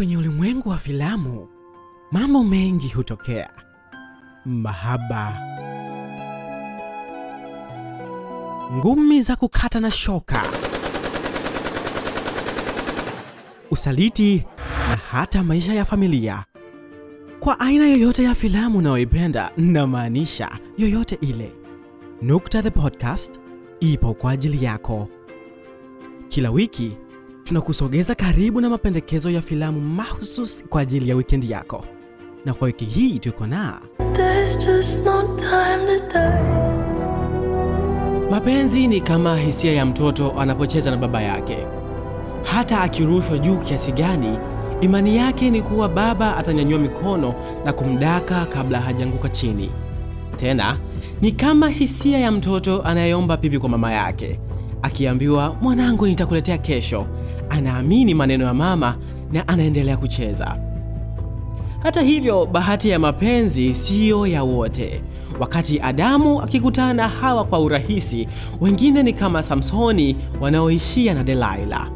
Kwenye ulimwengu wa filamu, mambo mengi hutokea: mahaba, ngumi za kukata na shoka, usaliti na hata maisha ya familia. Kwa aina yoyote ya filamu unayoipenda, namaanisha yoyote ile, Nukta the Podcast ipo kwa ajili yako. Kila wiki tunakusogeza karibu na mapendekezo ya filamu mahususi kwa ajili ya wikendi yako, na kwa wiki hii tuko na There's just no time to die. Mapenzi ni kama hisia ya mtoto anapocheza na baba yake. Hata akirushwa juu kiasi gani, imani yake ni kuwa baba atanyanyua mikono na kumdaka kabla hajanguka chini. Tena ni kama hisia ya mtoto anayeomba pipi kwa mama yake, akiambiwa mwanangu, nitakuletea kesho. Anaamini maneno ya mama na anaendelea kucheza. Hata hivyo, bahati ya mapenzi siyo ya wote. Wakati Adamu akikutana Hawa kwa urahisi, wengine ni kama Samsoni wanaoishia na Delilah.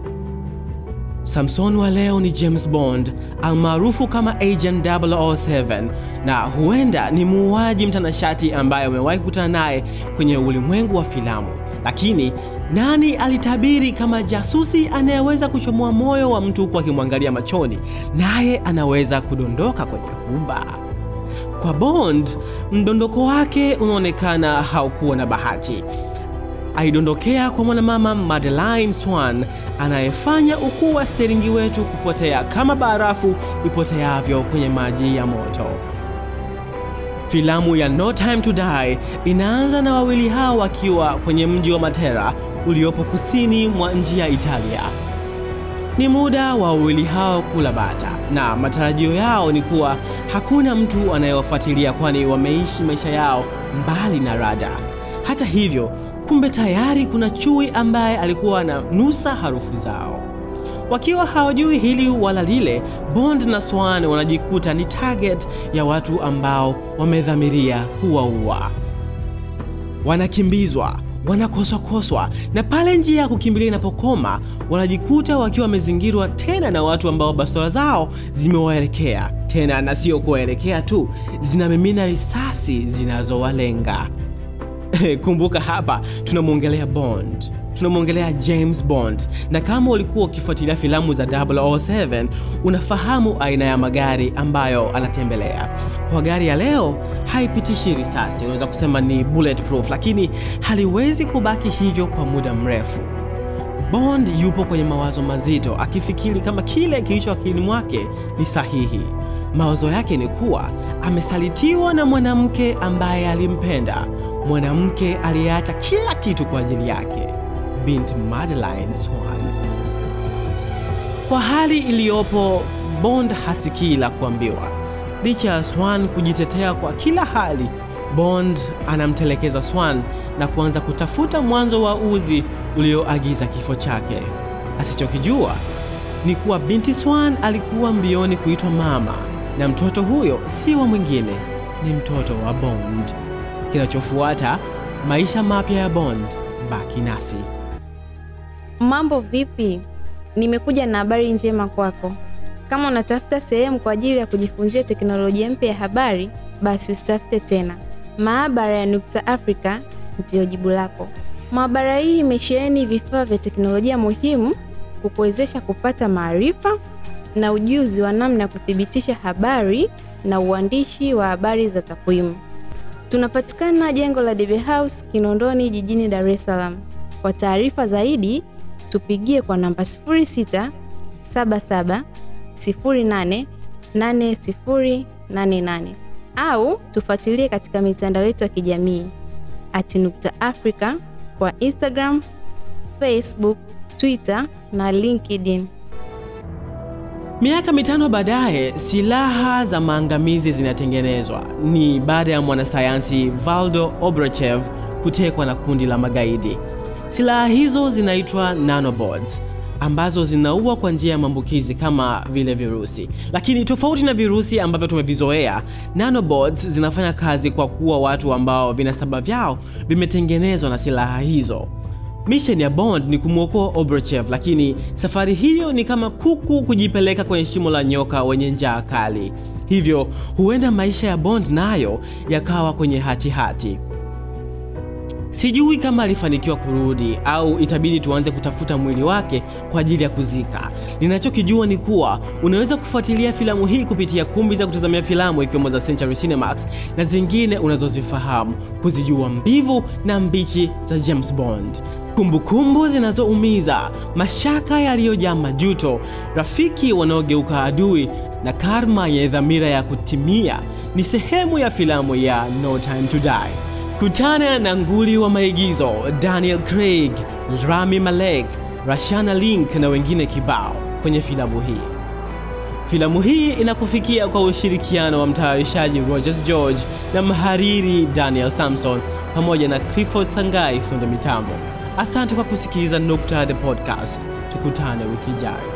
Samson wa leo ni James Bond almaarufu kama Agent 007 na huenda ni muuaji mtanashati ambaye umewahi kukutana naye kwenye ulimwengu wa filamu. Lakini nani alitabiri kama jasusi anayeweza kuchomoa moyo wa mtu huku akimwangalia machoni, naye anaweza kudondoka kwenye huba? Kwa Bond, mdondoko wake unaonekana haukuwa na bahati. Alidondokea kwa mwanamama Madeline Swan anayefanya ukuu wa steringi wetu kupotea kama barafu ipoteavyo kwenye maji ya moto. Filamu ya No Time to Die inaanza na wawili hao wakiwa kwenye mji wa Matera uliopo kusini mwa nchi ya Italia. Ni muda wa wawili hao kula bata, na matarajio yao ni kuwa hakuna mtu anayewafuatilia kwani wameishi maisha yao mbali na rada. Hata hivyo, kumbe tayari kuna chui ambaye alikuwa ananusa harufu zao. Wakiwa hawajui hili wala lile, Bond na Swan wanajikuta ni target ya watu ambao wamedhamiria kuwaua. Wanakimbizwa, wanakoswakoswa, na pale njia ya kukimbilia inapokoma, wanajikuta wakiwa wamezingirwa tena na watu ambao bastola zao zimewaelekea tena, na sio kuwaelekea tu, zinamimina risasi zinazowalenga. Kumbuka hapa tunamwongelea Bond, tunamwongelea James Bond, na kama ulikuwa ukifuatilia filamu za 007 unafahamu aina ya magari ambayo anatembelea. Kwa gari ya leo haipitishi risasi, unaweza kusema ni bulletproof, lakini haliwezi kubaki hivyo kwa muda mrefu. Bond yupo kwenye mawazo mazito, akifikiri kama kile kilicho akilini mwake ni sahihi. Mawazo yake ni kuwa amesalitiwa na mwanamke ambaye alimpenda, mwanamke aliyeacha kila kitu kwa ajili yake, binti Madeline Swan. Kwa hali iliyopo, Bond hasikii la kuambiwa. Licha ya Swan kujitetea kwa kila hali, Bond anamtelekeza Swan na kuanza kutafuta mwanzo wa uzi ulioagiza kifo chake. Asichokijua ni kuwa binti Swan alikuwa mbioni kuitwa mama, na mtoto huyo si wa mwingine, ni mtoto wa Bond. Kinachofuata, maisha mapya ya Bond. Baki nasi. Mambo vipi? Nimekuja na habari njema kwako. Kama unatafuta sehemu kwa ajili ya kujifunzia teknolojia mpya ya habari, basi usitafute tena. Maabara ya Nukta Africa ndiyo jibu lako. Maabara hii imesheheni vifaa vya teknolojia muhimu kukuwezesha kupata maarifa na ujuzi wa namna ya kuthibitisha habari na uandishi wa habari za takwimu. Tunapatikana jengo la Debe House Kinondoni jijini Dar es Salaam. Kwa taarifa zaidi tupigie kwa namba 06 77 08 8088 au tufuatilie katika mitandao yetu ya kijamii at Nukta Africa kwa Instagram, Facebook, Twitter na LinkedIn. Miaka mitano baadaye, silaha za maangamizi zinatengenezwa. Ni baada ya mwanasayansi Valdo Obrachev kutekwa na kundi la magaidi. Silaha hizo zinaitwa nanobots ambazo zinaua kwa njia ya maambukizi kama vile virusi. Lakini tofauti na virusi ambavyo tumevizoea, nanobots zinafanya kazi kwa kuwa watu ambao vinasaba vyao vimetengenezwa na silaha hizo. Mission ya Bond ni kumwokoa Obrochev, lakini safari hiyo ni kama kuku kujipeleka kwenye shimo la nyoka wenye njaa kali. Hivyo huenda maisha ya Bond nayo yakawa kwenye hatihati hati. Sijui kama alifanikiwa kurudi au itabidi tuanze kutafuta mwili wake kwa ajili ya kuzika. Ninachokijua ni kuwa unaweza kufuatilia filamu hii kupitia kumbi za kutazamia filamu ikiwemo za Century Cinemax na zingine unazozifahamu kuzijua mbivu na mbichi za James Bond. Kumbukumbu zinazoumiza, mashaka yaliyojaa majuto, rafiki wanaogeuka adui na karma ya dhamira ya kutimia ni sehemu ya filamu ya No Time to Die. Kutana na nguli wa maigizo Daniel Craig, Rami Malek, Rashana Link na wengine kibao kwenye filamu hii. Filamu hii inakufikia kwa ushirikiano wa mtayarishaji Rogers George na mhariri Daniel Samson pamoja na Clifford Sangai fundi mitambo. Asante kwa kusikiliza Nukta the Podcast. Tukutane wiki ijayo.